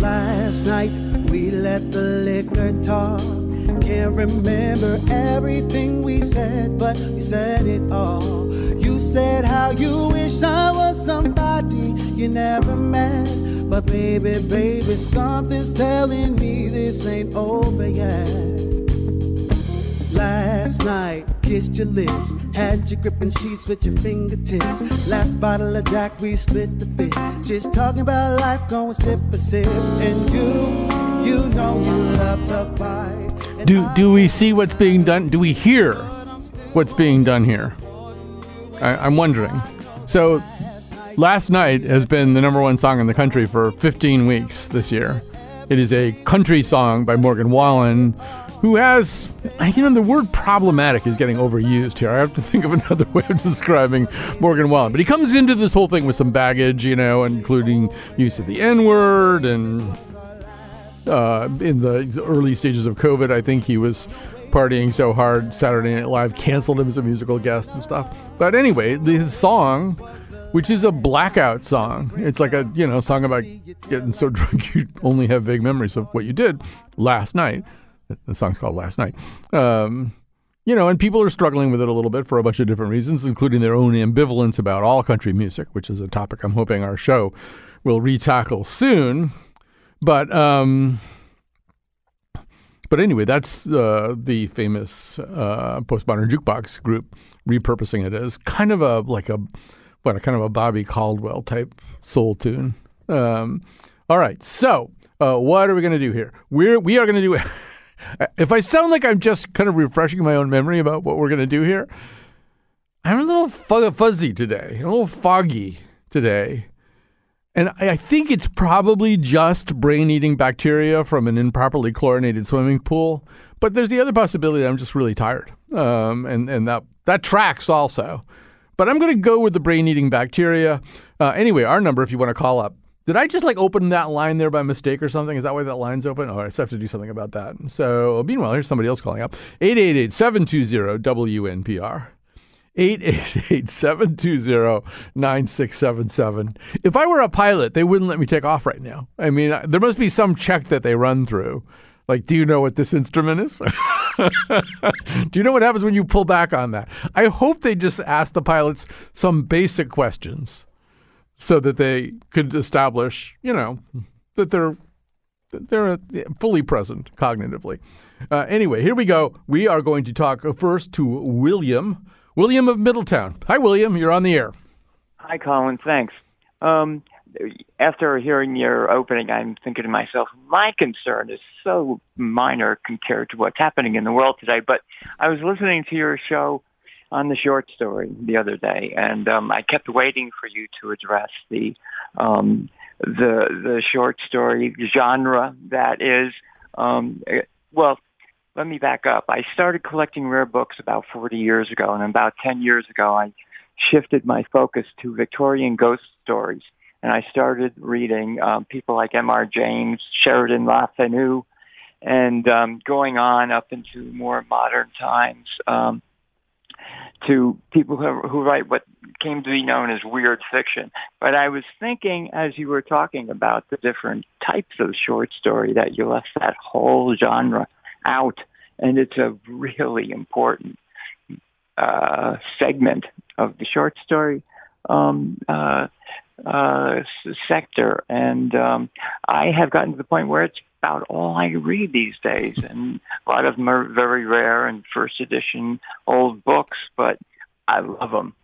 Last night we let the liquor talk. Can't remember everything we said, but we said it all. You said how you wish I was somebody you never met. But baby, baby, something's telling me this ain't over yet. Last night, kissed your lips, had you gripping sheets with your fingertips. Last bottle of Jack, we split the fifth. Just talking about life, going sip for sip. And you, you know you love to fight. Do do we see what's being done? Do we hear what's being done here? I, I'm wondering. So, last night has been the number one song in the country for 15 weeks this year. It is a country song by Morgan Wallen, who has, you know, the word problematic is getting overused here. I have to think of another way of describing Morgan Wallen. But he comes into this whole thing with some baggage, you know, including use of the N word and uh, in the early stages of COVID, I think he was partying so hard Saturday Night Live canceled him as a musical guest and stuff. But anyway, the song, which is a blackout song, it's like a you know song about getting so drunk you only have vague memories of what you did last night. The song's called Last Night. Um, you know, and people are struggling with it a little bit for a bunch of different reasons, including their own ambivalence about all country music, which is a topic I'm hoping our show will retackle soon. But um, but anyway, that's uh, the famous uh, postmodern jukebox group repurposing it as kind of a like a what a kind of a Bobby Caldwell type soul tune. Um, all right, so uh, what are we going to do here? We're we are going to do. if I sound like I'm just kind of refreshing my own memory about what we're going to do here, I'm a little fu- fuzzy today, a little foggy today. And I I think it's probably just brain eating bacteria from an improperly chlorinated swimming pool. But there's the other possibility I'm just really tired. Um, and, and that, that tracks also. But I'm going to go with the brain eating bacteria. Uh, anyway, our number, if you want to call up. Did I just like open that line there by mistake or something? Is that why that line's open? Oh, I just have to do something about that. So, meanwhile, here's somebody else calling up 888 720 WNPR. 888-720-9677. If I were a pilot, they wouldn't let me take off right now. I mean, there must be some check that they run through. Like, do you know what this instrument is? do you know what happens when you pull back on that? I hope they just ask the pilots some basic questions so that they could establish, you know, that they're they're fully present cognitively. Uh, anyway, here we go. We are going to talk first to William. William of Middletown. Hi, William. You're on the air. Hi, Colin. Thanks. Um, after hearing your opening, I'm thinking to myself, my concern is so minor compared to what's happening in the world today. But I was listening to your show on the short story the other day, and um, I kept waiting for you to address the um, the the short story genre that is um, eh, well. Let me back up. I started collecting rare books about 40 years ago, and about 10 years ago, I shifted my focus to Victorian ghost stories. And I started reading um, people like M.R. James, Sheridan Le Fanu, and um, going on up into more modern times um, to people who, who write what came to be known as weird fiction. But I was thinking as you were talking about the different types of short story that you left that whole genre out, and it's a really important uh, segment of the short story um, uh, uh, sector. And um, I have gotten to the point where it's about all I read these days, and a lot of them are very rare and first edition old books, but I love them.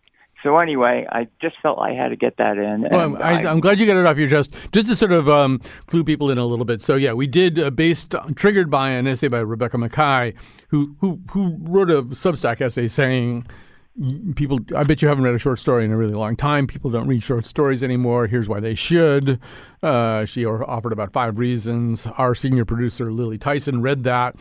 so anyway, I just felt I had to get that in. Well, I, am glad you got it off your chest. Just to sort of um, clue people in a little bit. So yeah, we did uh, based triggered by an essay by Rebecca Makkai, who who who wrote a Substack essay saying people i bet you haven't read a short story in a really long time. People don't read short stories anymore. Here's why they should. Uh, she offered about five reasons. Our senior producer lily tyson read that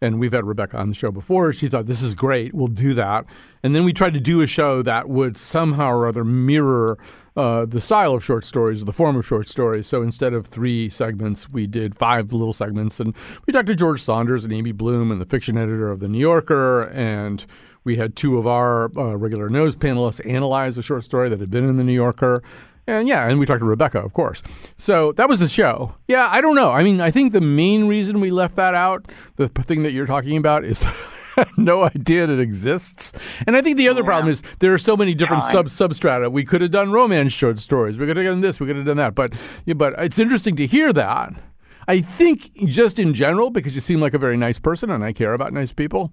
and we've had rebecca on the show before. She thought this is great. We'll do that. And then we tried to do a show that would somehow or other mirror uh, the style of short stories or the form of short stories. So instead of three segments, we did five little segments. And we talked to George Saunders and Amy Bloom and the fiction editor of The New Yorker and we had two of our uh, regular nose panelists analyze a short story that had been in the New Yorker. And yeah, and we talked to Rebecca, of course. So that was the show. Yeah, I don't know. I mean, I think the main reason we left that out, the thing that you're talking about, is no idea that it exists. And I think the other yeah. problem is there are so many different sub substrata. We could have done romance short stories. We could have done this. We could have done that. But yeah, but it's interesting to hear that. I think just in general, because you seem like a very nice person, and I care about nice people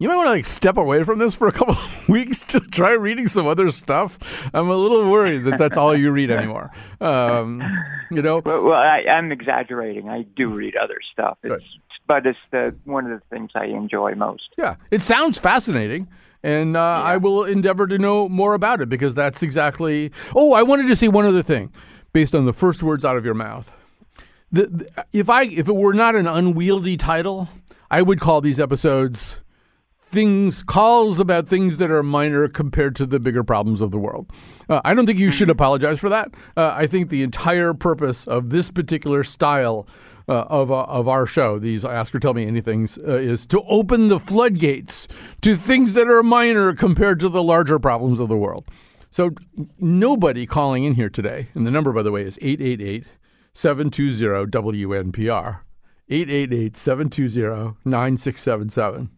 you might want to like step away from this for a couple of weeks to try reading some other stuff. I'm a little worried that that's all you read anymore. Um, you know. Well, well I, am exaggerating. I do read other stuff. It's, but it's the one of the things I enjoy most. Yeah, it sounds fascinating. And uh, yeah. I will endeavor to know more about it because that's exactly. Oh, I wanted to say one other thing, based on the first words out of your mouth. The, the, if I if it were not an unwieldy title, I would call these episodes things, calls about things that are minor compared to the bigger problems of the world. Uh, I don't think you should mm-hmm. apologize for that. Uh, I think the entire purpose of this particular style uh, of, uh, of our show, these Ask or Tell Me Anythings, uh, is to open the floodgates to things that are minor compared to the larger problems of the world. So nobody calling in here today, and the number, by the way, is 888 720 WNPR. 888 720 9677.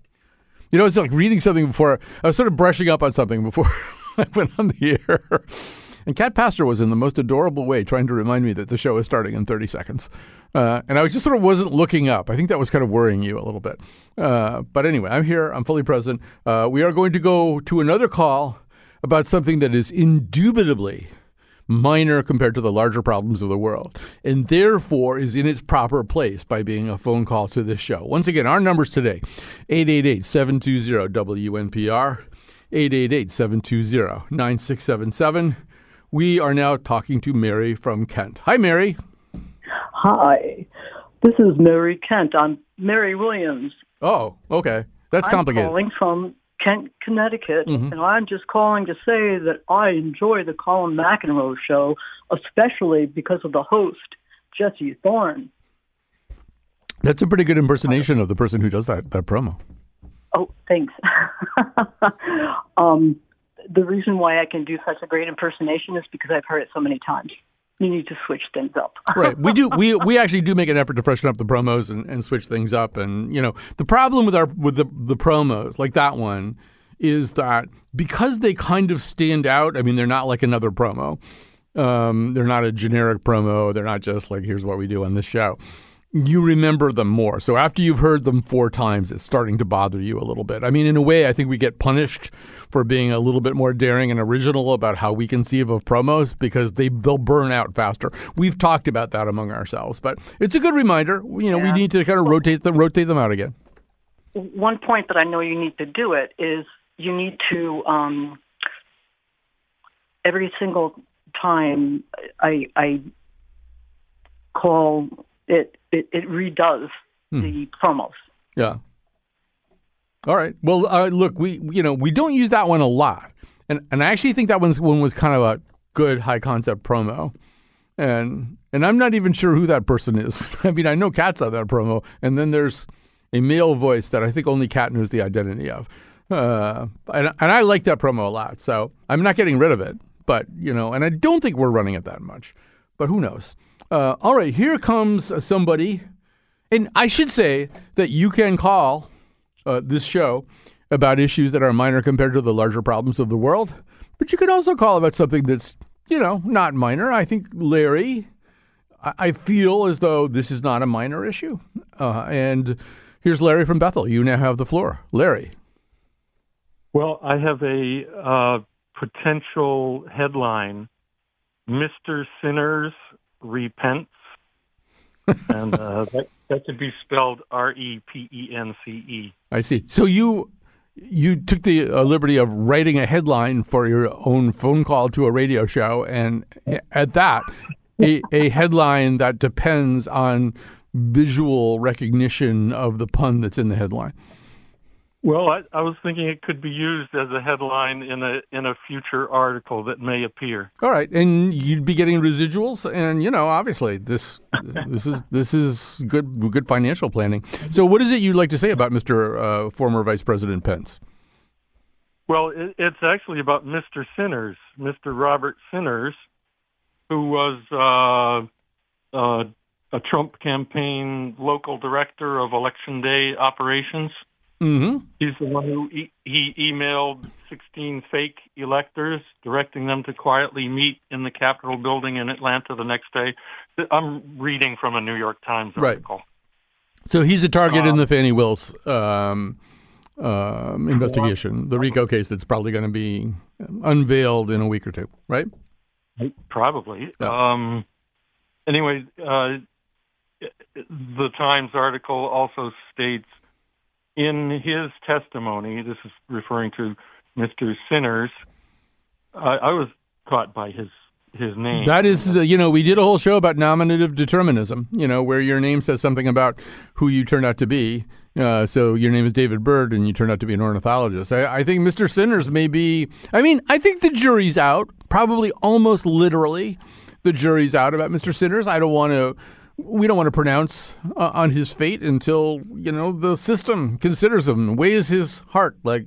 You know, it's like reading something before. I was sort of brushing up on something before I went on the air. And Cat Pastor was in the most adorable way trying to remind me that the show is starting in 30 seconds. Uh, and I just sort of wasn't looking up. I think that was kind of worrying you a little bit. Uh, but anyway, I'm here. I'm fully present. Uh, we are going to go to another call about something that is indubitably minor compared to the larger problems of the world, and therefore is in its proper place by being a phone call to this show. Once again, our numbers today 888 720 WNPR, 888 720 9677. We are now talking to Mary from Kent. Hi, Mary. Hi. This is Mary Kent. I'm Mary Williams. Oh, okay. That's complicated. I'm calling from Kent, Connecticut, mm-hmm. and I'm just calling to say that I enjoy the Colin McEnroe show, especially because of the host, Jesse Thorn. That's a pretty good impersonation of the person who does that that promo. Oh, thanks. um, the reason why I can do such a great impersonation is because I've heard it so many times you need to switch things up. right. We do. We we actually do make an effort to freshen up the promos and, and switch things up. And you know, the problem with our with the the promos like that one is that because they kind of stand out. I mean, they're not like another promo. Um, they're not a generic promo. They're not just like here's what we do on this show you remember them more. So after you've heard them four times, it's starting to bother you a little bit. I mean, in a way, I think we get punished for being a little bit more daring and original about how we conceive of promos because they they'll burn out faster. We've talked about that among ourselves, but it's a good reminder. You know, yeah. we need to kind of rotate them rotate them out again. One point that I know you need to do it is you need to um, every single time I I call it it, it redoes hmm. the promos. Yeah. All right. Well, uh, look, we you know we don't use that one a lot, and and I actually think that one's one was kind of a good high concept promo, and and I'm not even sure who that person is. I mean, I know Cat's on that promo, and then there's a male voice that I think only Cat knows the identity of, uh, and and I like that promo a lot. So I'm not getting rid of it, but you know, and I don't think we're running it that much, but who knows? Uh, all right, here comes somebody, and I should say that you can call uh, this show about issues that are minor compared to the larger problems of the world, but you can also call about something that's you know not minor. I think Larry, I, I feel as though this is not a minor issue, uh, and here's Larry from Bethel. You now have the floor, Larry. Well, I have a uh, potential headline Mr. Sinners Repents. and uh, that, that could be spelled R E P E N C E. I see. So you you took the uh, liberty of writing a headline for your own phone call to a radio show, and at that, a, a headline that depends on visual recognition of the pun that's in the headline. Well, I, I, was thinking it could be used as a headline in a in a future article that may appear. All right, and you'd be getting residuals, and you know, obviously, this this is this is good good financial planning. So, what is it you'd like to say about Mr. Uh, former Vice President Pence? Well, it, it's actually about Mr. Sinners, Mr. Robert Sinners, who was uh, uh, a Trump campaign local director of election day operations. Mm-hmm. He's the one who e- he emailed 16 fake electors, directing them to quietly meet in the Capitol building in Atlanta the next day. I'm reading from a New York Times article. Right. So he's a target in the Fani Willis um, um, investigation, the RICO case that's probably going to be unveiled in a week or two, right? Probably. Yeah. Um, anyway, uh, the Times article also states in his testimony, this is referring to Mr. Sinners. I, I was caught by his his name. That is, you know, we did a whole show about nominative determinism. You know, where your name says something about who you turn out to be. Uh, so your name is David Bird, and you turn out to be an ornithologist. I, I think Mr. Sinners may be. I mean, I think the jury's out. Probably, almost literally, the jury's out about Mr. Sinners. I don't want to we don't want to pronounce uh, on his fate until you know the system considers him, weighs his heart like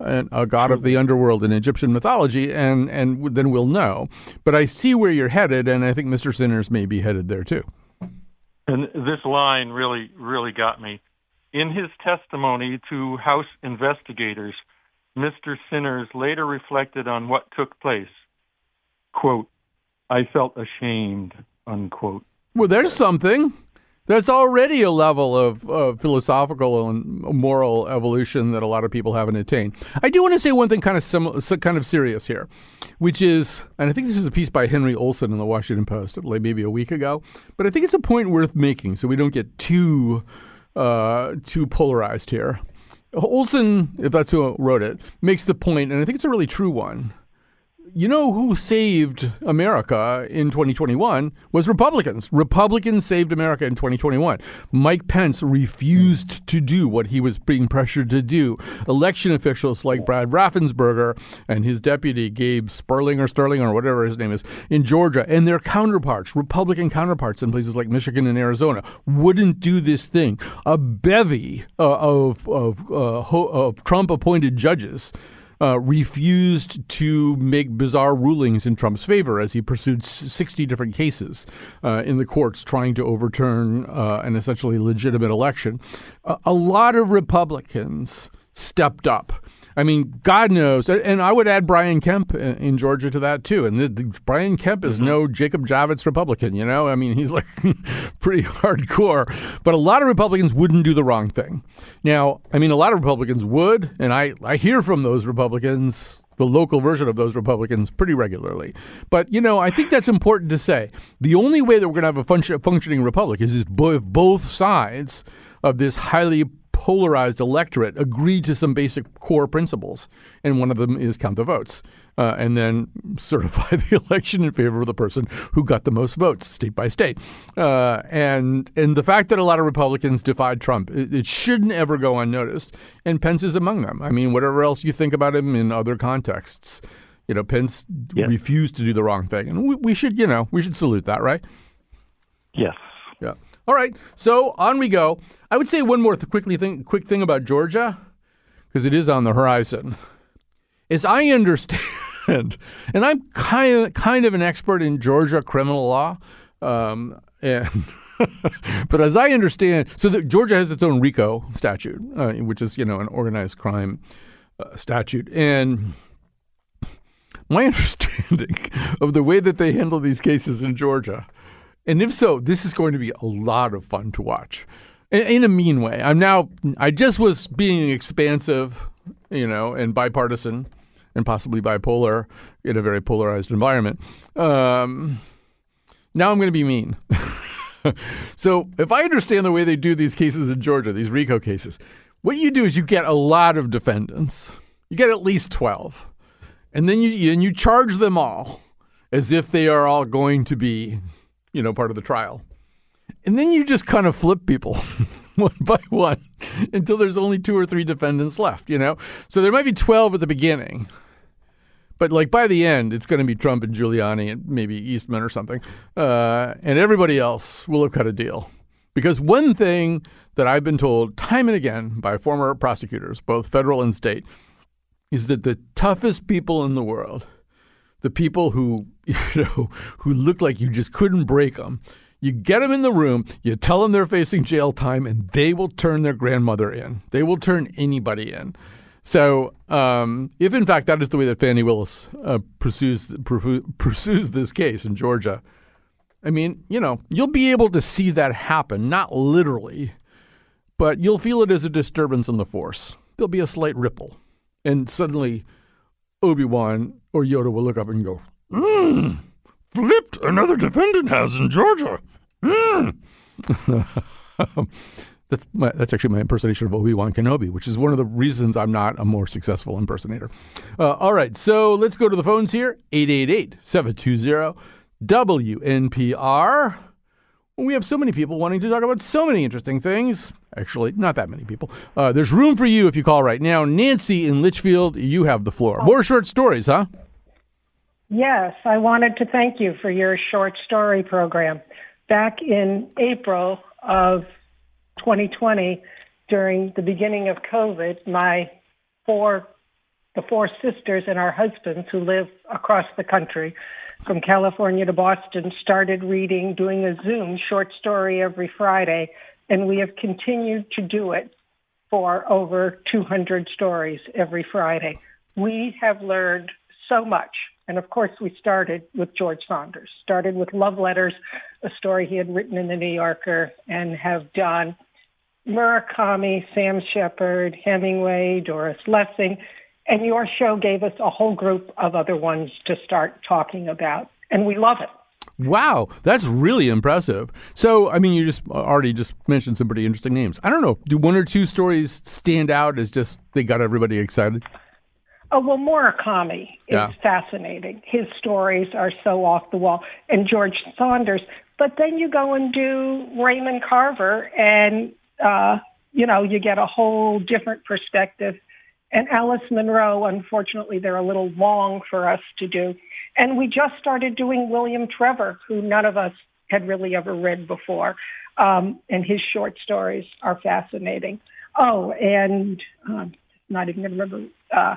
a god of the underworld in Egyptian mythology, and and then we'll know. But I see where you're headed, and I think Mr. Sinners may be headed there too. And this line really, really got me. In his testimony to House investigators, Mr. Sinners later reflected on what took place. Quote, I felt ashamed, unquote. Well, there's something. That's already a level of philosophical and moral evolution that a lot of people haven't attained. I do want to say one thing kind of sim- kind of serious here, which is, and I think this is a piece by Henry Olsen in the Washington Post, like maybe a week ago, but I think it's a point worth making so we don't get too uh, too polarized here. Olson, if that's who wrote it, makes the point, and I think it's a really true one, you know who saved America in 2021 was Republicans. Republicans saved America in 2021. Mike Pence refused to do what he was being pressured to do. Election officials like Brad Raffensperger and his deputy Gabe Sperling or Sterling or whatever his name is in Georgia and their counterparts, Republican counterparts in places like Michigan and Arizona, wouldn't do this thing. A bevy uh, of of, uh, ho- of Trump appointed judges uh, refused to make bizarre rulings in Trump's favor as he pursued 60 different cases uh, in the courts trying to overturn uh, an essentially legitimate election. a lot of Republicans stepped up I mean, God knows. And I would add Brian Kemp in Georgia to that too. And the, the, Brian Kemp is mm-hmm. no Jacob Javits Republican, you know? I mean, he's like pretty hardcore. But a lot of Republicans wouldn't do the wrong thing. Now, I mean, a lot of Republicans would. And I, I hear from those Republicans the local version of those Republicans pretty regularly. But, you know, I think that's important to say. The only way that we're going to have a function, functioning republic is if both sides of this highly polarized electorate agreed to some basic core principles, and one of them is count the votes, uh, and then certify the election in favor of the person who got the most votes, state by state. Uh, and and the fact that a lot of Republicans defied Trump, it, it, shouldn't ever go unnoticed, and Pence is among them. I mean, whatever else you think about him in other contexts, you know, Pence yes. refused to do the wrong thing, and we, we should, you know, we should salute that, right? Yes. Yeah. All right, so on we go. I would say one more th- quickly thing, quick thing about Georgia, because it is on the horizon. As I understand, and I'm kind of kind of an expert in Georgia criminal law, um, and but as I understand, so the, Georgia has its own RICO statute, uh, which is you know an organized crime uh, statute, and my understanding of the way that they handle these cases in Georgia and if so, this is going to be a lot of fun to watch in, a mean way. I'm now, I just was being expansive, you know, and bipartisan. and possibly bipolar in a very polarized environment. Um, now I'm going to be mean. so if I understand the way they do these cases in Georgia, these RICO cases, what you do is you get a lot of defendants. You get at least 12. And then you and you charge them all as if they are all going to be, you know, part of the trial. And then you just kind of flip people one by one until there's only two or three defendants left, you know? So there might be 12 at the beginning. But like by the end, it's going to be Trump and Giuliani and maybe Eastman or something. Uh, and everybody else will have cut a deal. Because one thing that I've been told time and again by former prosecutors, both federal and state, is that the toughest people in the world, the people who, you know, who look like you just couldn't break them, you get them in the room, you tell them they're facing jail time, and they will turn their grandmother in. They will turn anybody in. So, um, if in fact that is the way that Fani Willis uh, pursues pursues this case in Georgia, I mean, you know, you'll be able to see that happen, not literally, but you'll feel it as a disturbance in the force. There'll be a slight ripple, and suddenly Obi Wan or Yoda will look up and go, "Hmm, flipped. Another defendant has in Georgia." Mm. that's my, that's actually my impersonation of Obi Wan Kenobi, which is one of the reasons I'm not a more successful impersonator. Uh, all right, so let's go to the phones here 888 720 WNPR. We have so many people wanting to talk about so many interesting things. Actually, not that many people. Uh, there's room for you if you call right now. Nancy in Litchfield, you have the floor. More short stories, huh? Yes, I wanted to thank you for your short story program back in April of 2020, during the beginning of COVID, my four, the four sisters and our husbands who live across the country, from California to Boston, started reading, doing a Zoom short story every Friday, and we have continued to do it for over 200 stories every Friday. We have learned so much and of course, we started with George Saunders, started with Love Letters, a story he had written in the New Yorker, and have done Murakami, Sam Shepard, Hemingway, Doris Lessing. And your show gave us a whole group of other ones to start talking about. And we love it. Wow, that's really impressive. So, I mean, you just already just mentioned some pretty interesting names. I don't know, do one or two stories stand out as just they got everybody excited? Oh, well, Murakami is yeah. fascinating. His stories are so off the wall. And George Saunders. But then you go and do Raymond Carver, and, uh, you know, you get a whole different perspective. And Alice Munro, unfortunately, they're a little long for us to do. And we just started doing William Trevor, who none of us had really ever read before. Um, and his short stories are fascinating. Oh, and um, not even going to remember. Uh,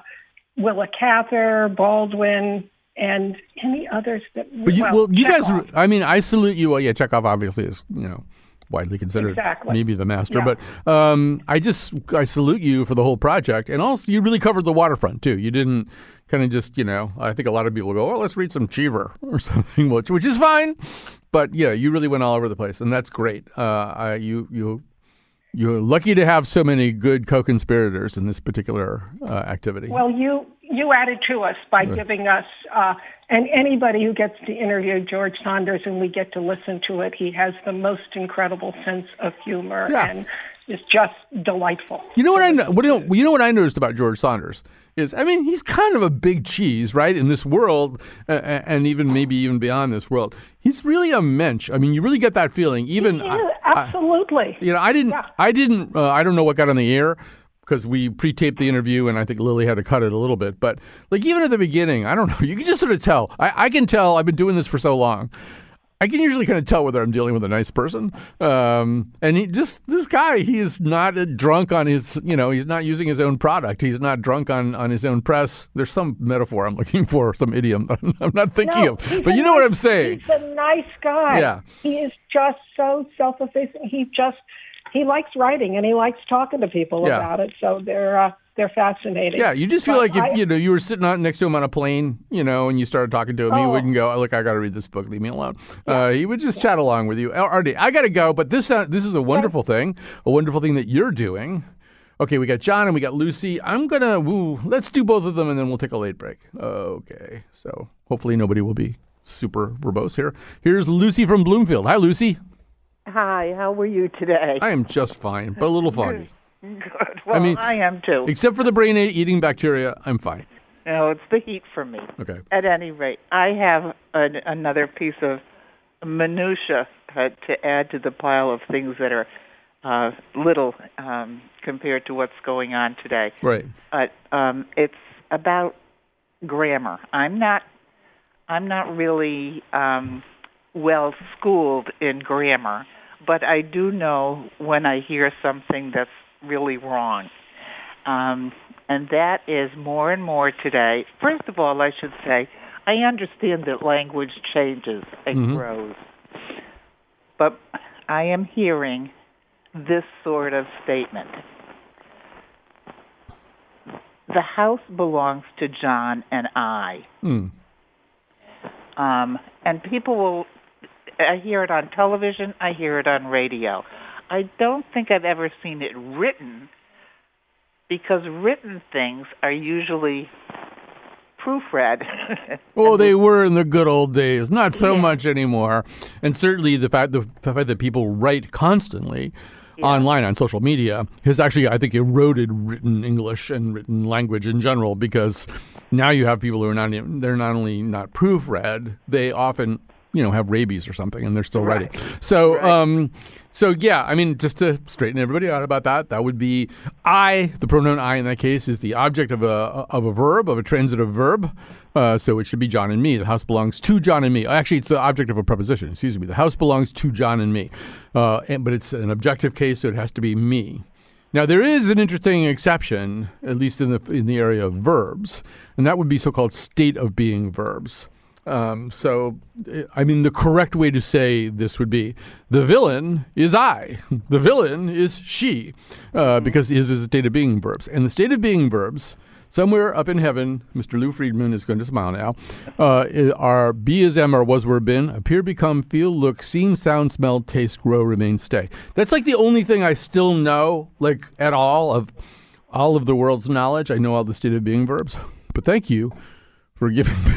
Willa Cather, Baldwin, and any others that. But you, well, well you guys, I mean, I salute you. Well, yeah, Chekhov obviously is, you know, widely considered exactly. maybe the master. Yeah. But um, I just I salute you for the whole project, and also you really covered the waterfront too. You didn't kind of just you know I think a lot of people go, oh, let's read some Cheever or something, which which is fine. But yeah, you really went all over the place, and that's great. Uh, I, you you you're lucky to have so many good co-conspirators in this particular uh, activity. Well, you you added to us by giving us uh, and anybody who gets to interview George Saunders and we get to listen to it. He has the most incredible sense of humor yeah. and is just delightful. You know what I know, what, you know, you know what I noticed about George Saunders is I mean he's kind of a big cheese right in this world uh, and even maybe even beyond this world. He's really a mensch. I mean you really get that feeling even I, absolutely. I, you know I didn't yeah. I didn't uh, I don't know what got on the air because we pre-taped the interview and I think Lily had to cut it a little bit. But like even at the beginning, I don't know. You can just sort of tell. I, I can tell. I've been doing this for so long I can usually kind of tell whether I'm dealing with a nice person. Um, and he just this guy, he is not drunk on his, you know, he's not using his own product. He's not drunk on on his own press. There's some metaphor I'm looking for, some idiom I'm not thinking no, of. But you know nice, what I'm saying? He's a nice guy. Yeah. He is just so self-effacing. He just he likes writing and he likes talking to people yeah. about it. So they're uh, they're fascinating. Yeah, you just feel but like if I, you know you were sitting out next to him on a plane, you know, and you started talking to him, oh, he wouldn't go, oh, "Look, I got to read this book. Leave me alone." Yeah. Uh, he would just yeah. chat along with you. Artie, I got to go, but this uh, this is a wonderful thing, a wonderful thing that you're doing. Okay, we got John and we got Lucy. I'm gonna woo. Let's do both of them and then we'll take a late break. Okay, so hopefully nobody will be super verbose here. Here's Lucy from Bloomfield. Hi, Lucy. Hi, how were you today? I am just fine, but a little foggy. Good. Well, I mean, I am too. Except for the brain eating bacteria, I'm fine. No, it's the heat for me. Okay. At any rate, I have an, another piece of minutia uh, to add to the pile of things that are uh, little um, compared to what's going on today. Right. But um, it's about grammar. I'm not. I'm not really um, well schooled in grammar, but I do know when I hear something that's really wrong. Um, and that is more and more today. First of all, I should say, I understand that language changes and Mhm. grows. But I am hearing this sort of statement. The house belongs to John and I. Hmm. Um, and people will, I hear it on television, I hear it on radio. I don't think I've ever seen it written because written things are usually proofread. Well, they were in the good old days, not so much anymore. And certainly the fact the, the fact that people write constantly online on social media has actually, I think, eroded written English and written language in general because now you have people who are not they're not only not proofread, they often you know have rabies or something and they're still writing. So um so yeah, I mean just to straighten everybody out about that, that would be I, the pronoun I in that case is the object of a of a verb, of a transitive verb. Uh, so it should be John and me. The house belongs to John and me. Actually, it's the object of a preposition. Excuse me. The house belongs to John and me. Uh, and, but it's an objective case, so it has to be me. Now there is an interesting exception, at least in the in the area of verbs, and that would be so-called state of being verbs. Um, so, I mean, the correct way to say this would be the villain is I, the villain is she, uh, because is is a state of being verbs, and the state of being verbs. Somewhere up in heaven, Mr. Lou Friedman is going to smile now. Uh, are be as am or was were been, appear, become, feel, look, seem, sound, smell, taste, grow, remain, stay. That's like the only thing I still know, like at all of all of the world's knowledge. I know all the state of being verbs. But thank you for giving me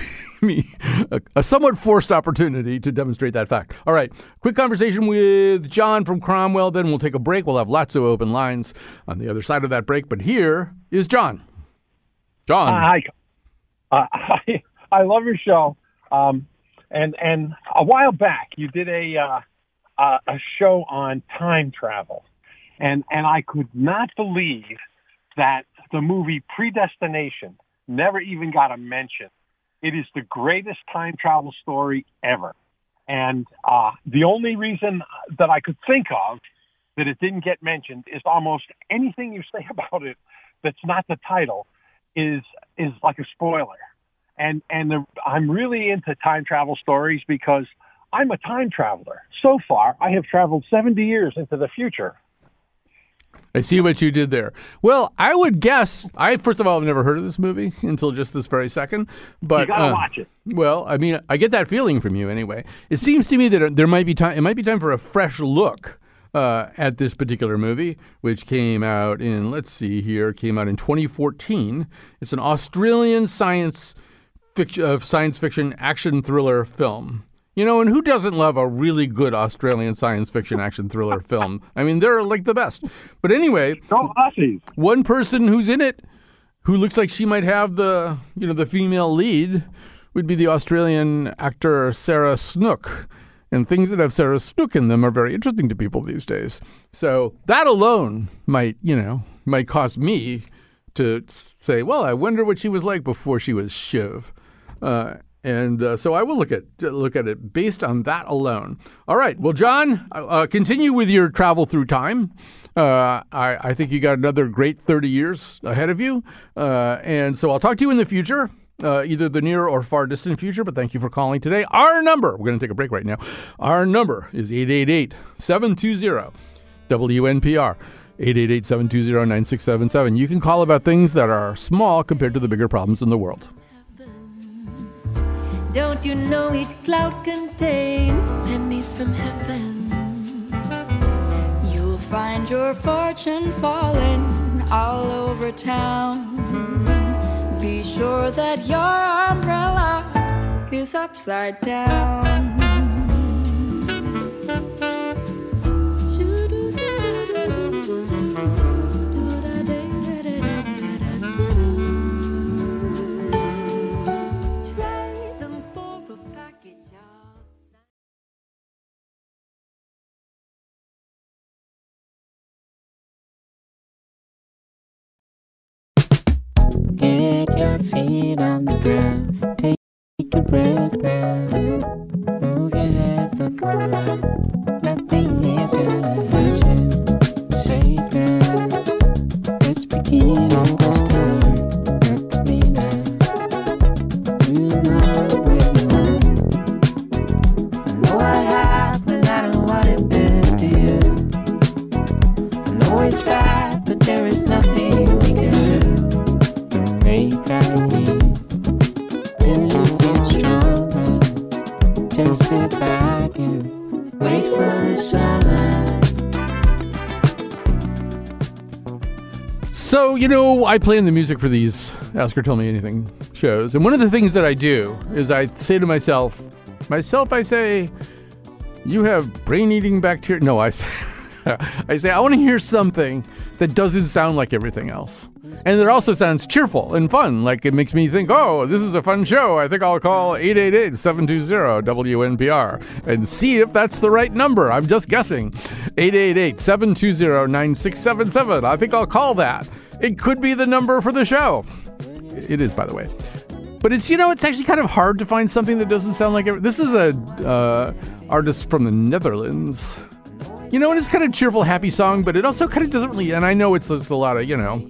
a, a somewhat forced opportunity to demonstrate that fact. All right, quick conversation with John from Cromwell. Then we'll take a break. We'll have lots of open lines on the other side of that break. But here is John. John. Hi. Uh, I I love your show. Um, and and a while back you did a uh, uh, a show on time travel, and and I could not believe that the movie Predestination never even got a mention. It is the greatest time travel story ever, and uh, the only reason that I could think of that it didn't get mentioned is almost anything you say about it that's not the title is is like a spoiler. And and the, I'm really into time travel stories because I'm a time traveler. So far, I have traveled 70 years into the future. I see what you did there. Well, I would guess. I first of all I've never heard of this movie until just this very second. But You gotta uh, watch it. Well, I mean, I get that feeling from you anyway. It seems to me that there might be time. It might be time for a fresh look uh, at this particular movie, which came out in let's see here, came out in 2014. It's an Australian science fiction, uh, science fiction action thriller film. You know, and who doesn't love a really good Australian science fiction action thriller film? I mean, they're like the best. But anyway, one person who's in it who looks like she might have the, you know, the female lead would be the Australian actor Sarah Snook. And things that have Sarah Snook in them are very interesting to people these days. So that alone might, you know, might cause me to say, well, I wonder what she was like before she was Shiv. Uh, and uh, so I will look at look at it based on that alone. All right. Well, John, uh, continue with your travel through time. Uh, I, I think you got another great 30 years ahead of you. Uh, and so I'll talk to you in the future, uh, either the near or far distant future. But thank you for calling today. Our number, we're going to take a break right now. Our number is 888 720 WNPR. 888-720-9677. You can call about things that are small compared to the bigger problems in the world. Don't you know each cloud contains pennies from heaven? You'll find your fortune falling all over town. Be sure that your umbrella is upside down. Feet on the ground. Take a breath in. Move your head, look around. Nothing is gonna hurt you. Safe now. Let's begin on this I plan the music for these Ask or Tell Me Anything shows. And one of the things that I do is I say to myself, myself, I say, you have brain eating bacteria. No, I say, I say, I want to hear something that doesn't sound like everything else. And it also sounds cheerful and fun. Like it makes me think, oh, this is a fun show. I think I'll call 888 720 WNPR and see if that's the right number. I'm just guessing. 888 720 9677. I think I'll call that. It could be the number for the show. It is, by the way. But it's you know it's actually kind of hard to find something that doesn't sound like every- this is a uh, artist from the Netherlands. You know, and it's kind of cheerful, happy song, but it also kind of doesn't really. And I know it's a lot of you know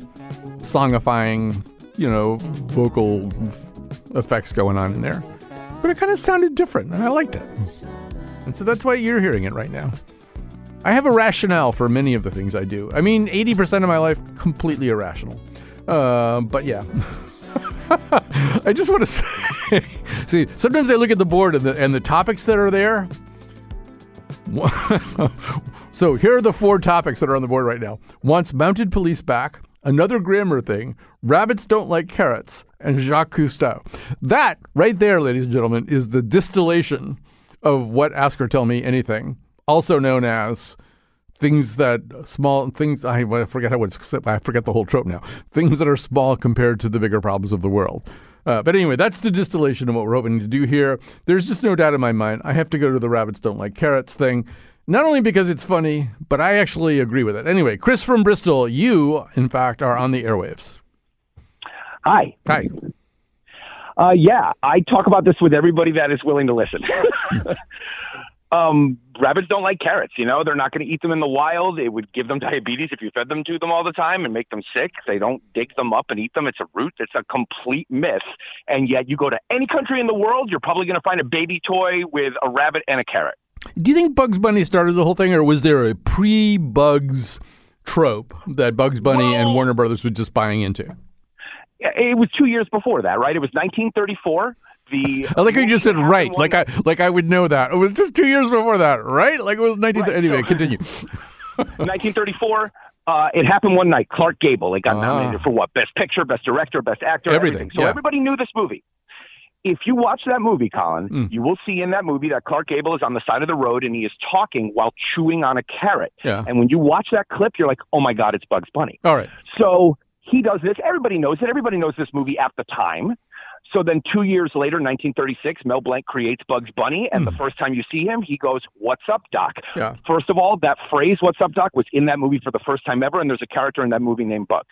songifying, you know, vocal effects going on in there, but it kind of sounded different, and I liked it. And so that's why you're hearing it right now. I have a rationale for many of the things I do. I mean, 80% of my life completely irrational. Uh, but yeah. I just want to say, see, sometimes I look at the board and the, and the topics that are there. so here are the four topics that are on the board right now. Wants mounted police back, another grammar thing, rabbits don't like carrots, and Jacques Cousteau. That right there, ladies and gentlemen, is the distillation of what Ask or Tell Me Anything, also known as things that small things I, I forget how it's I forget the whole trope now. Things that are small compared to the bigger problems of the world. Uh, but anyway, that's the distillation of what we're hoping to do here. There's just no doubt in my mind. I have to go to the rabbits don't like carrots thing. Not only because it's funny, but I actually agree with it. Anyway, Chris from Bristol, you, in fact, are on the airwaves. Hi. Hi. Uh, yeah, I talk about this with everybody that is willing to listen. um, rabbits don't like carrots. You know, they're not going to eat them in the wild. It would give them diabetes if you fed them to them all the time and make them sick. They don't dig them up and eat them. It's a root. It's a complete myth. And yet, you go to any country in the world, you're probably going to find a baby toy with a rabbit and a carrot. Do you think Bugs Bunny started the whole thing, or was there a pre Bugs trope that Bugs Bunny and Warner Brothers was just buying into? It was two years before that, right? It was 1934. The I like how you just said right, like I like I would know that. It was just two years before that, right? Like it was 19. Right, anyway, so- continue. 1934. Uh, it happened one night. Clark Gable. It got Ah. nominated for what? Best Picture, Best Director, Best Actor, Everything, So yeah. everybody knew this movie. If you watch that movie, Colin, Mm. you will see in that movie that Clark Gable is on the side of the road and he is talking while chewing on a carrot. Yeah. And when you watch that clip, you're like, oh my God, it's Bugs Bunny. All right. So he does this. Everybody knows it. Everybody knows this movie at the time. So then, two years later, 1936, Mel Blanc creates Bugs Bunny, and the first time you see him, he goes, "What's up, Doc?" Hmm. Yeah. First of all, that phrase "What's up, Doc" was in that movie for the first time ever, and there's a character in that movie named Bugs.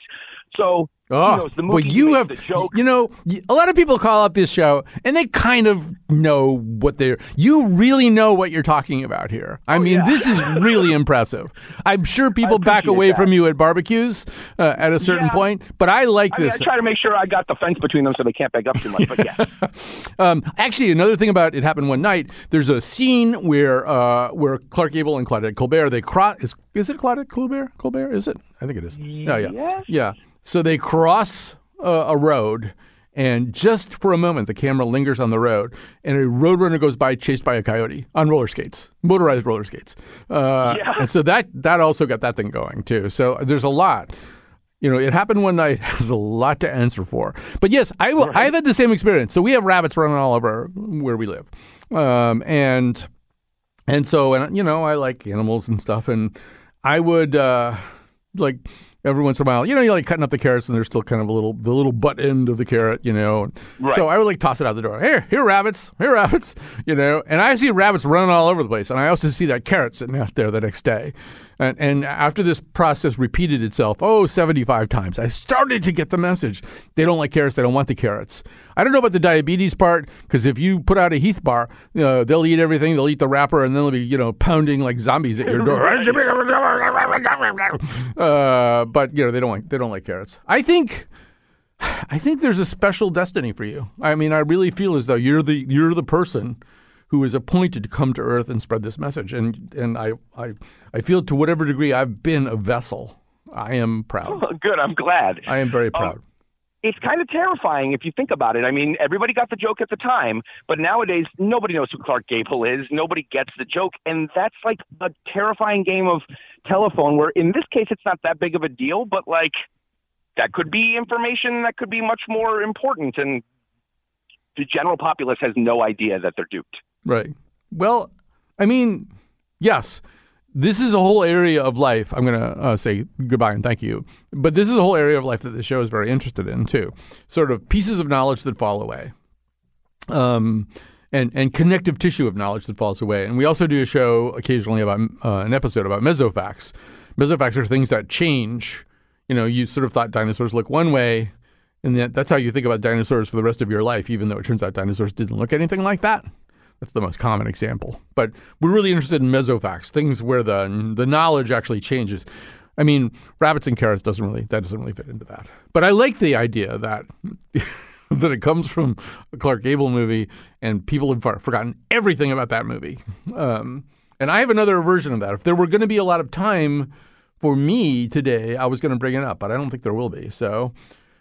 So Oh, the but he you have, you know, a lot of people call up this show and they kind of know what they're. You really know what you're talking about here. I mean, this is really impressive. I'm sure people back away that. from you at barbecues uh, at a certain Yeah. point, but I like I, mean, this. I try to make sure I got the fence between them so they can't back up too much. But yeah, Um, actually, another thing about it happened one night. There's a scene where uh, where Clark Gable and Claudette Colbert they cross. Is, is it Claudette Colbert? Colbert? Is it? I think it is. Yeah, yeah, yeah. So they cross uh, a road, and just for a moment, the camera lingers on the road, and a roadrunner goes by, chased by a coyote on roller skates, motorized roller skates. Uh, Yeah. And so that that also got that thing going too. So there's a lot You know, it happened one night. Has a lot to answer for. But yes, I will. I've had the same experience. So we have rabbits running all over where we live, um, and and so and you know I like animals and stuff, and I would uh, like every once in a while, you know, you're like cutting up the carrots and there's still kind of a little the little butt end of the carrot, you know. Right. So I would like toss it out the door. Here, here, rabbits, here, rabbits, you know. And I see rabbits running all over the place, and I also see that carrot sitting out there the next day. And, and after this process repeated itself, oh, 75 times, I started to get the message. They don't like carrots. They don't want the carrots. I don't know about the diabetes part, because if you put out a Heath bar, know, they'll eat everything. They'll eat the wrapper, and then they'll be, you know, pounding like zombies at your door. uh, but you know, they don't like they don't like carrots. I think. I think there's a special destiny for you. I mean, I really feel as though you're the you're the person who is appointed to come to Earth and spread this message. And and I I, I feel to whatever degree I've been a vessel, I am proud. Oh, good. I'm glad. I am very proud. Um, it's kind of terrifying if you think about it. I mean, everybody got the joke at the time, but nowadays nobody knows who Clark Gable is. Nobody gets the joke, and that's like a terrifying game of telephone. Where in this case, it's not that big of a deal, but like that could be information that could be much more important, and the general populace has no idea that they're duped. Right. Well, I mean, yes, this is a whole area of life. I'm going to uh, say goodbye and thank you. But this is a whole area of life that the show is very interested in, too. Sort of pieces of knowledge that fall away. Um, and, and connective tissue of knowledge that falls away. And we also do a show occasionally about uh, an episode about mesofacts. Mesofacts are things that change. You know, you sort of thought dinosaurs look one way, and that, that's how you think about dinosaurs for the rest of your life, even though it turns out dinosaurs didn't look anything like that. That's the most common example. But we're really interested in mesofacts, things where the the knowledge actually changes. I mean, rabbits and carrots doesn't really that doesn't really fit into that. But I like the idea that that it comes from a Clark Gable movie, and people have forgotten everything about that movie. Um, and I have another version of that. If there were going to be a lot of time for me today, I was going to bring it up, but I don't think there will be. So,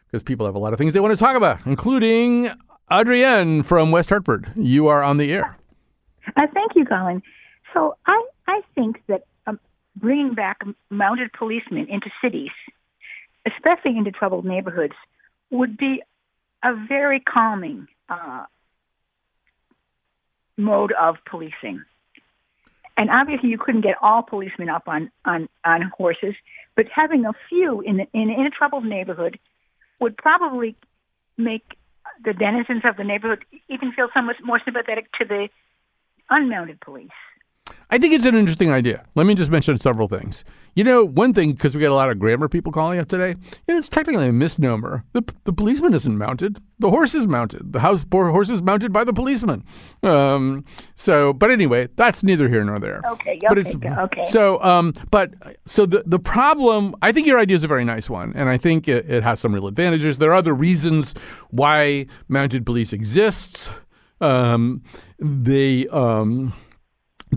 because people have a lot of things they want to talk about, including Adrienne from West Hartford. You are on the air. Uh, thank you, Colin. So I, I think that um, bringing back mounted policemen into cities, especially into troubled neighborhoods, would be a very calming uh, mode of policing. And obviously, you couldn't get all policemen up on, on, on horses, but having a few in, the, in, in a troubled neighborhood would probably make the denizens of the neighborhood even feel somewhat more sympathetic to the unmounted police. I think it's an interesting idea. Let me just mention several things. You know, one thing, because we got a lot of grammar people calling up today, know, it's technically a misnomer. The, the policeman isn't mounted. The horse is mounted. The house horse is mounted by the policeman. Um, so, but anyway, that's neither here nor there. Okay, but okay, it's, okay. So, um, but so the the problem, I think your idea is a very nice one, and I think it, it has some real advantages. There are other reasons why mounted police exists. Um, they um,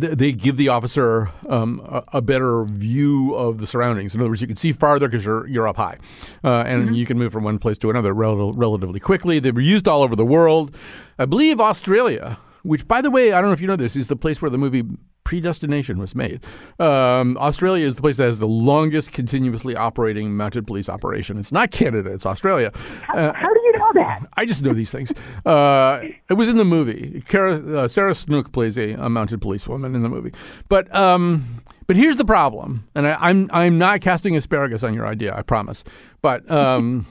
they give the officer um, a, a better view of the surroundings. In other words, you can see farther because you're you're up high, uh, and you can move from one place to another rel- relatively quickly. They were used all over the world. I believe Australia, which by the way, I don't know if you know this, is the place where the movie Predestination was made. Um, Australia is the place that has the longest continuously operating mounted police operation. It's not Canada; it's Australia. Uh, How do know that? I just know these things. Uh, it was in the movie. Cara, uh, Sarah Snook plays a, a mounted policewoman in the movie. But um, but here's the problem, and I, I'm I'm not casting asparagus on your idea. I promise. But um,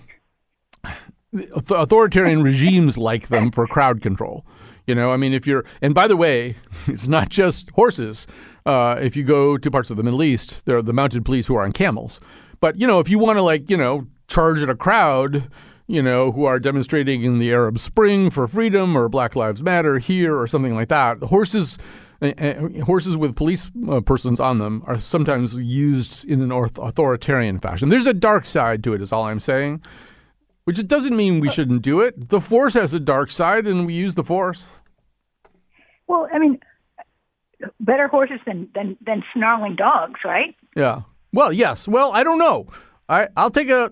authoritarian regimes like them for crowd control. You know, I mean, if you're, and by the way, it's not just horses. Uh, if you go to parts of the Middle East, there are the mounted police who are on camels. But you know, if you want to like, you know, charge at a crowd, you know, who are demonstrating in the Arab Spring for freedom or Black Lives Matter here or something like that, horses. Uh, uh, horses with police uh, persons on them are sometimes used in an authoritarian fashion. There's a dark side to it, is all I'm saying. Which doesn't mean we shouldn't do it. The force has a dark side, and we use the force. Well, I mean, better horses than than, than snarling dogs, right? Yeah. Well, yes. Well, I don't know. I I'll take a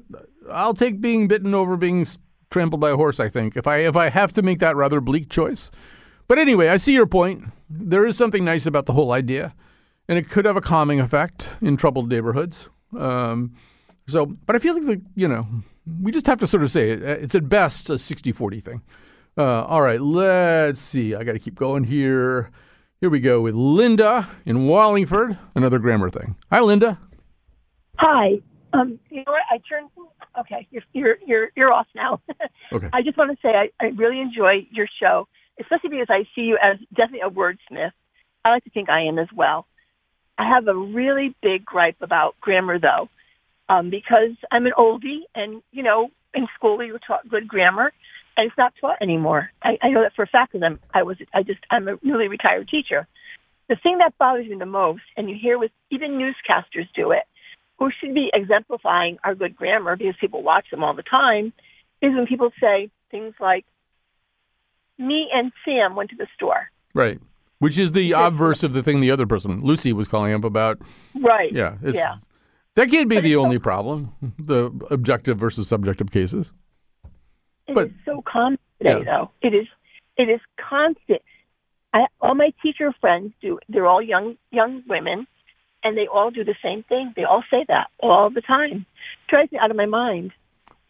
I'll take being bitten over being trampled by a horse. I think if I if I have to make that rather bleak choice. But anyway, I see your point. There is something nice about the whole idea, and it could have a calming effect in troubled neighborhoods. Um, So, but I feel like the you know we just have to sort of say it. It's at best a 60-40 thing. Uh, all right, let's see. I got to keep going here. Here we go with Linda in Wallingford. Another grammar thing. Hi, Linda. Hi. Um, you know what? I turned. Okay, you're you're you're you're off now. Okay. I just want to say I, I really enjoy your show, especially because I see you as definitely a wordsmith. I like to think I am as well. I have a really big gripe about grammar, though, um, because I'm an oldie, and you know, in school we were taught good grammar, and it's not taught anymore. I, I know that for a fact because I'm I was I just I'm a newly retired teacher. The thing that bothers me the most, and you hear with even newscasters do it, who should be exemplifying our good grammar because people watch them all the time, is when people say things like, "Me and Sam went to the store." Right. Which is the obverse of the thing the other person, Lucy, was calling up about. Right. Yeah. It's, yeah. That can't be the only problem, the objective versus subjective cases. It But- is so common today, Yeah. though. It is. It is constant. I, all my teacher friends do. They're all young young women, and they all do the same thing. They all say that all the time. drives me out of my mind.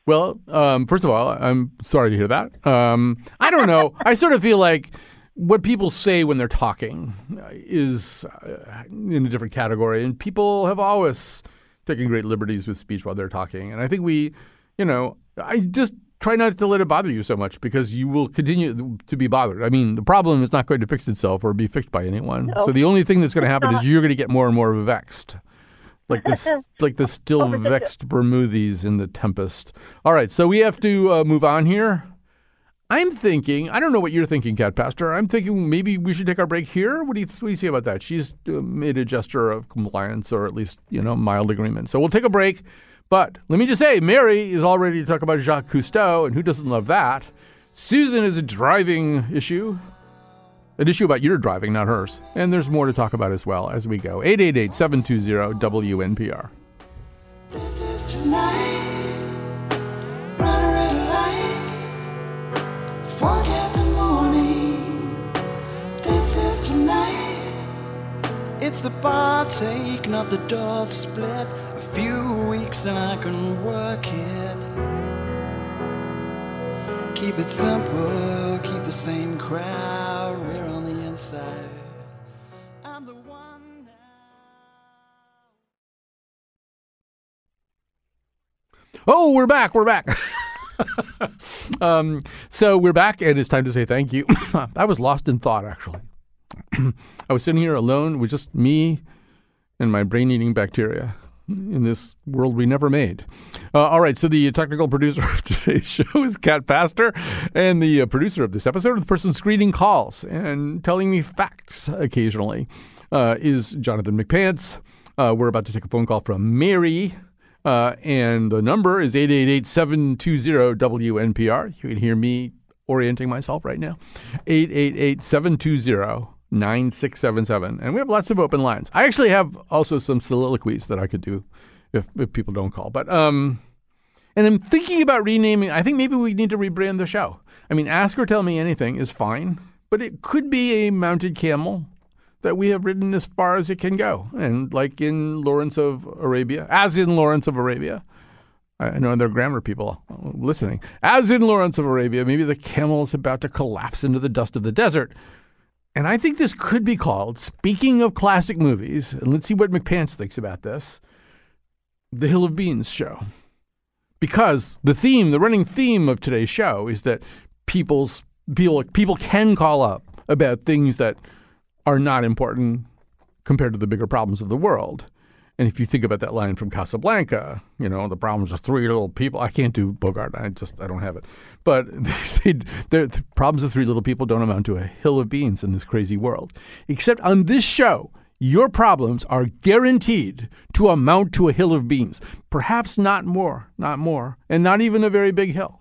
Well, um, first of all, I'm sorry to hear that. Um, I don't know. I sort of feel like what people say when they're talking is uh, in a different category, and people have always taken great liberties with speech while they're talking. And I think we, you know, I just try not to let it bother you so much because you will continue to be bothered. I mean, the problem is not going to fix itself or be fixed by anyone. No. So the only thing that's going to happen is you're going to get more and more vexed. Like this, like the still vexed Bermoothes in the Tempest. All right, so we have to uh, move on here. I'm thinking, I don't know what you're thinking, Cat Pastor. I'm thinking maybe we should take our break here. What do you, what do you say about that? She's uh, made a gesture of compliance or at least, you know, mild agreement. So we'll take a break. But let me just say, Mary is all ready to talk about Jacques Cousteau, and who doesn't love that? Susan is a driving issue, an issue about your driving, not hers. And there's more to talk about as well as we go. 888 720 WNPR. This is tonight. Light. Forget the morning. This is tonight. It's the bar taking off the door split. Few weeks and I can work it. Keep it simple, keep the same crowd. We're on the inside. Oh, we're back. We're back. um, so we're back, and it's time to say thank you. I was lost in thought, actually. I was sitting here alone with just me and my brain eating bacteria in this world we never made. Uh, all right, so the technical producer of today's show is Cat Pastor, and the uh, producer of this episode, the person screening calls and telling me facts occasionally, uh, is Jonathan McPants. Uh, we're about to take a phone call from Mary. Uh, and the number is 888-720-WNPR. You can hear me orienting myself right now. 888-720-9677. And we have lots of open lines. I actually have also some soliloquies that I could do if, if people don't call. But um and I'm thinking about renaming. I think maybe we need to rebrand the show. I mean, ask or tell me anything is fine, but it could be a mounted camel that we have ridden as far as it can go. And like in Lawrence of Arabia, as in Lawrence of Arabia, I know there are grammar people listening. As in Lawrence of Arabia, maybe the camel is about to collapse into the dust of the desert. And I think this could be called, speaking of classic movies, and let's see what McPants thinks about this The Hill of Beans show. Because the theme, the running theme of today's show is that people's people people can call up about things that are not important compared to the bigger problems of the world. And if you think about that line from Casablanca, you know, the problems of three little people. I can't do Bogart. I just, I don't have it. But they, the problems of three little people don't amount to a hill of beans in this crazy world. Except on this show, your problems are guaranteed to amount to a hill of beans. Perhaps not more, not more, and not even a very big hill.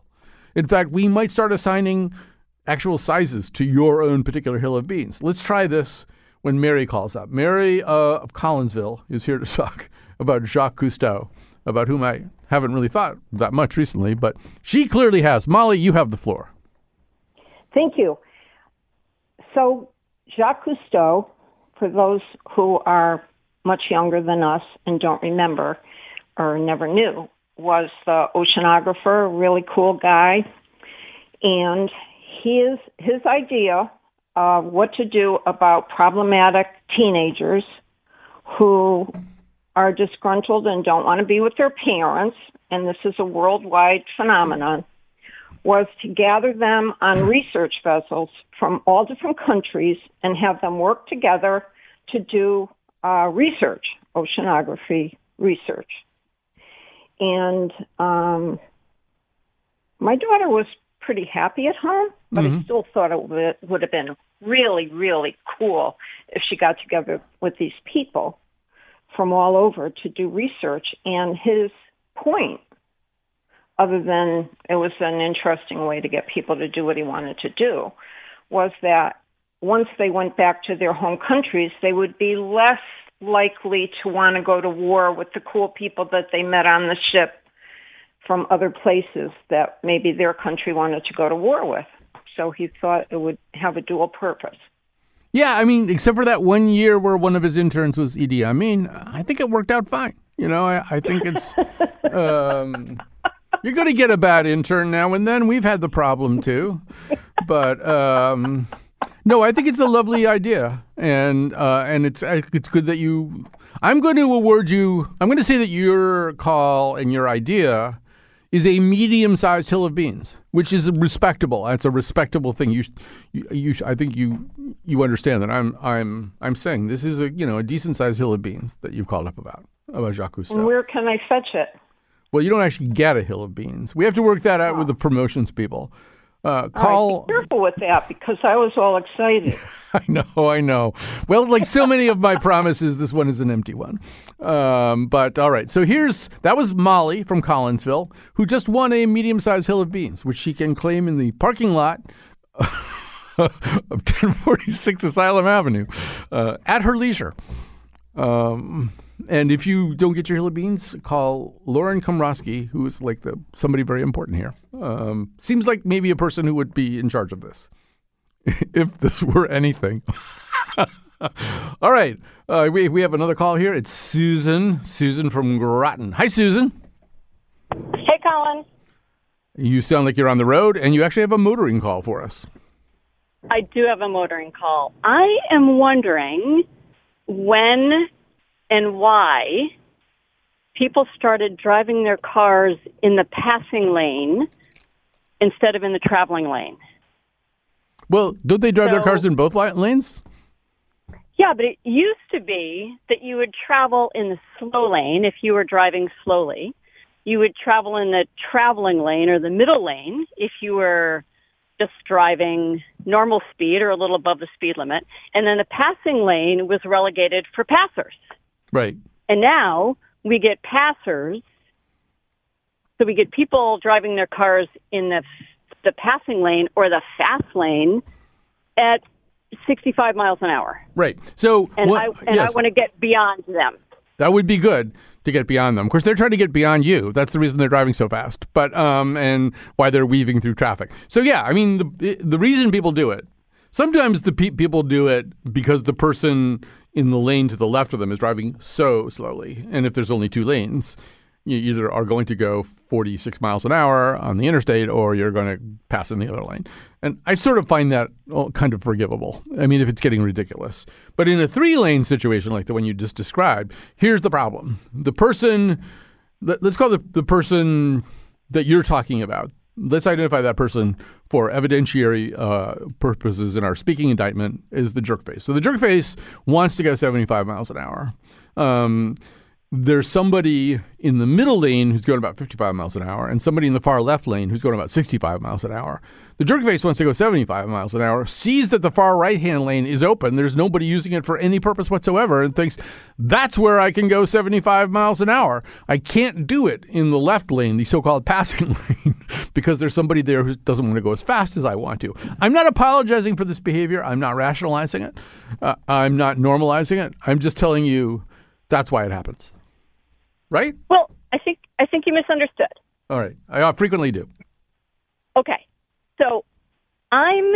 In fact, we might start assigning actual sizes to your own particular hill of beans. Let's try this when Mary calls up. Mary uh, of Collinsville is here to talk about Jacques Cousteau, about whom I haven't really thought that much recently, but she clearly has. Molly, you have the floor. Thank you. So, Jacques Cousteau, for those who are much younger than us and don't remember, or never knew, was the oceanographer, really cool guy. And his, his idea of what to do about problematic teenagers who are disgruntled and don't want to be with their parents, and this is a worldwide phenomenon, was to gather them on research vessels from all different countries and have them work together to do uh, research, oceanography research. And um, my daughter was pretty happy at home, but Mhm. I still thought it would, would have been really, really cool if she got together with these people from all over to do research. And his point, other than it was an interesting way to get people to do what he wanted to do, was that once they went back to their home countries, they would be less likely to want to go to war with the cool people that they met on the ship from other places that maybe their country wanted to go to war with. So he thought it would have a dual purpose. Yeah, I mean, except for that one year where one of his interns was Idi Amin, I think it worked out fine. You know, I, I think it's. Um, you're going to get a bad intern now and then. We've had the problem too. But um, no, I think it's a lovely idea, and uh, and it's it's good that you. I'm going to award you. I'm going to say that your call and your idea is a medium-sized hill of beans, which is respectable. It's a respectable thing. You, you, you I think you you understand that I'm I'm I'm saying this is a you know a decent-sized hill of beans that you've called up about about Jacques Cousteau. Where can I fetch it? Well, you don't actually get a hill of beans. We have to work that out oh. with the promotions people. Uh, All right, call. be careful with that because I was all excited. I know, I know. Well, like so many of my promises, this one is an empty one. Um, but all right, so here's that was Molly from Collinsville who just won a medium-sized hill of beans, which she can claim in the parking lot of 1046 Asylum Avenue uh, at her leisure. Um, and if you don't get your hill of beans, call Lauren Komrosky, who is like the somebody very important here. Um, seems like maybe a person who would be in charge of this, if this were anything. All right, uh, we we have another call here. It's Susan. Susan from Groton. Hi, Susan. Hey, Colin. You sound like you're on the road, and you actually have a motoring call for us. I do have a motoring call. I am wondering when and why people started driving their cars in the passing lane instead of in the traveling lane. Well, don't they drive their cars in both lanes? Yeah, but it used to be that you would travel in the slow lane if you were driving slowly. You would travel in the traveling lane or the middle lane if you were just driving normal speed or a little above the speed limit. And then the passing lane was relegated for passers. Right. And now we get passers. So we get people driving their cars in the the passing lane or the fast lane at 65 miles an hour. Right. So And what- I and yes, I want to get beyond them. that would be good to get beyond them. Of course, they're trying to get beyond you. That's the reason they're driving so fast. But um, and why they're weaving through traffic. So yeah, I mean the the reason people do it. Sometimes the pe- people do it because the person in the lane to the left of them is driving so slowly, and if there's only two lanes, you either are going to go 46 miles an hour on the interstate or you're going to pass in the other lane. And I sort of find that kind of forgivable. I mean, if it's getting ridiculous. But in a three lane situation like the one you just described, here's the problem. The person, let- let's call the, the person that you're talking about, let's identify that person for evidentiary uh, purposes in our speaking indictment is the jerk face. So the jerk face wants to go 75 miles an hour. Um, there's somebody in the middle lane who's going about 55 miles an hour and somebody in the far left lane who's going about 65 miles an hour. The jerk face wants to go 75 miles an hour, sees that the far right hand lane is open. There's nobody using it for any purpose whatsoever and thinks, that's where I can go 75 miles an hour. I can't do it in the left lane, the so called passing lane, because there's somebody there who doesn't want to go as fast as I want to. I'm not apologizing for this behavior. I'm not rationalizing it. Uh, I'm not normalizing it. I'm just telling you that's why it happens. Right? Well, I think I think you misunderstood. All right. I frequently do. Okay. So I'm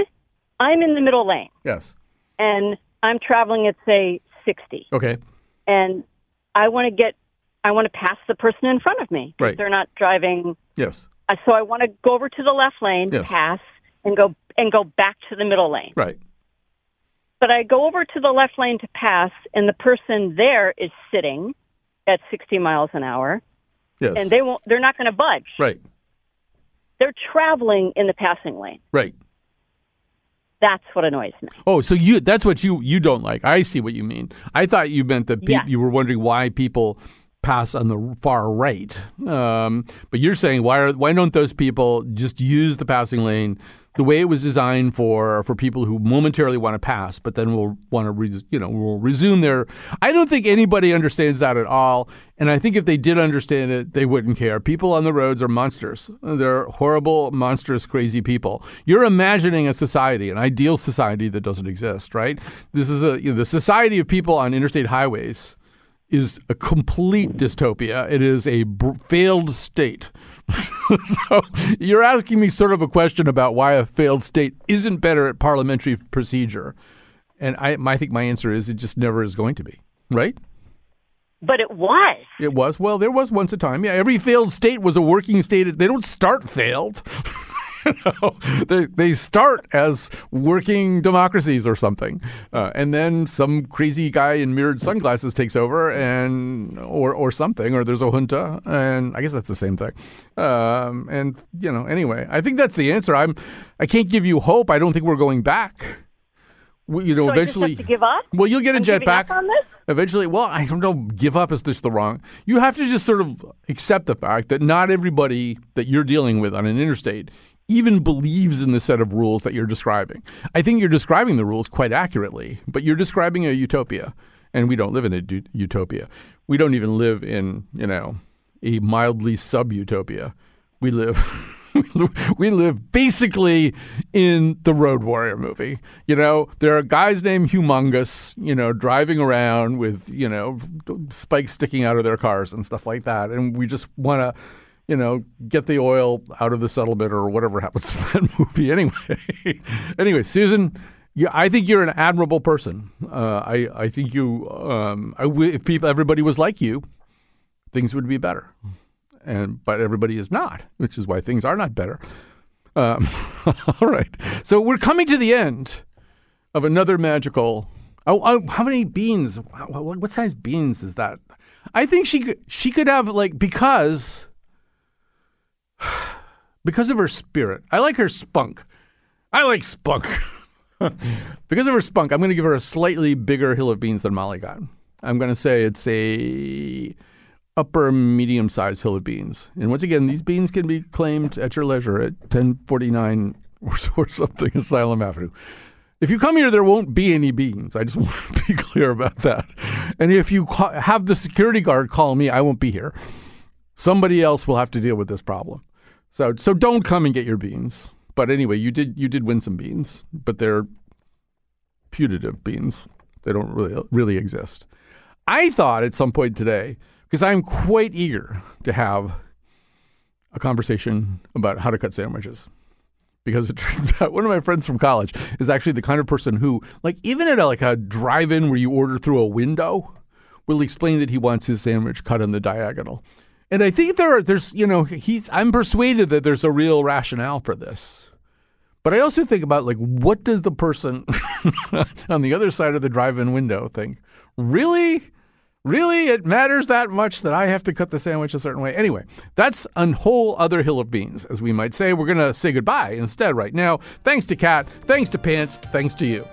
I'm in the middle lane Yes. and I'm traveling at say 60 Okay. and I want to get I want to pass the person in front of me Right. they're not driving. Yes. Uh, so I want to go over to the left lane, Yes. pass, and go and go back to the middle lane. Right. But I go over to the left lane to pass, and the person there is sitting at 60 miles an hour, Yes. and they won't. They're not going to budge. Right. They're traveling in the passing lane. Right. That's what annoys me. Oh, so you that's what you you don't like. I see what you mean. I thought you meant that peop Yeah. you were wondering why people pass on the far right. Um, but you're saying why are why don't those people just use the passing lane the way it was designed for for people who momentarily want to pass, but then will want to res, you know will resume their. I don't think anybody understands that at all, and I think if they did understand it, they wouldn't care. People on the roads are monsters. They're horrible, monstrous, crazy people. You're imagining a society, an ideal society that doesn't exist, right? This is a you know, the society of people on interstate highways is a complete dystopia. It is a br- failed state. so you're asking me sort of a question about why a failed state isn't better at parliamentary procedure, and I, I think my answer is it just never is going to be. Right? But it was. It was. Well, there was once a time. Yeah, every failed state was a working state. They don't start failed. You know, they they start as working democracies or something, uh, and then some crazy guy in mirrored sunglasses takes over, and or or something, or there's a junta, and I guess that's the same thing. Um, and you know, anyway, I think that's the answer. I'm I can't give you hope. I don't think we're going back. We, you know, So I just have eventually. give up? Well, you'll get a I'm giving jetpack. up on this? Eventually, well, I don't know. Give up is just the wrong. You have to just sort of accept the fact that not everybody that you're dealing with on an interstate even believes in the set of rules that you're describing. I think you're describing the rules quite accurately, but you're describing a utopia, and we don't live in a utopia. We don't even live in you know a mildly sub utopia. We live. we live basically in the Road Warrior movie. You know, there are guys named Humungus, you know, driving around with, you know, spikes sticking out of their cars and stuff like that. And we just want to, you know, get the oil out of the settlement or whatever happens to that movie anyway. anyway, Susan. Yeah, I think you're an admirable person. Uh, I I think you. Um, I w- if people, everybody was like you, things would be better and but everybody is not, which is why things are not better. Um, all right, so we're coming to the end of another magical. Oh, oh how many beans? What, what size beans is that? I think she could she could have like because because of her spirit. I like her spunk. I like spunk. because of her spunk, I'm going to give her a slightly bigger hill of beans than Molly got. I'm going to say it's a upper medium sized hill of beans. And once again, these beans can be claimed at your leisure at 1049 or, something Asylum Avenue. If you come here, there won't be any beans. I just want to be clear about that. And if you ca- have the security guard call me, I won't be here. Somebody else will have to deal with this problem. So, so don't come and get your beans. But anyway, you did you did win some beans, but they're putative beans. They don't really really exist. I thought at some point today because I'm quite eager to have a conversation about how to cut sandwiches. Because it turns out one of my friends from college is actually the kind of person who, like, even at a, like a drive-in where you order through a window, will explain that he wants his sandwich cut on the diagonal. And I think there are, there's, you know, he's, I'm persuaded that there's a real rationale for this. But I also think about, like, what does the person on the other side of the drive-in window think? Really? Really? It matters that much that I have to cut the sandwich a certain way? Anyway, that's a whole other hill of beans, as we might say. We're going to say goodbye instead right now. Thanks to Cat. Thanks to Pants. Thanks to you.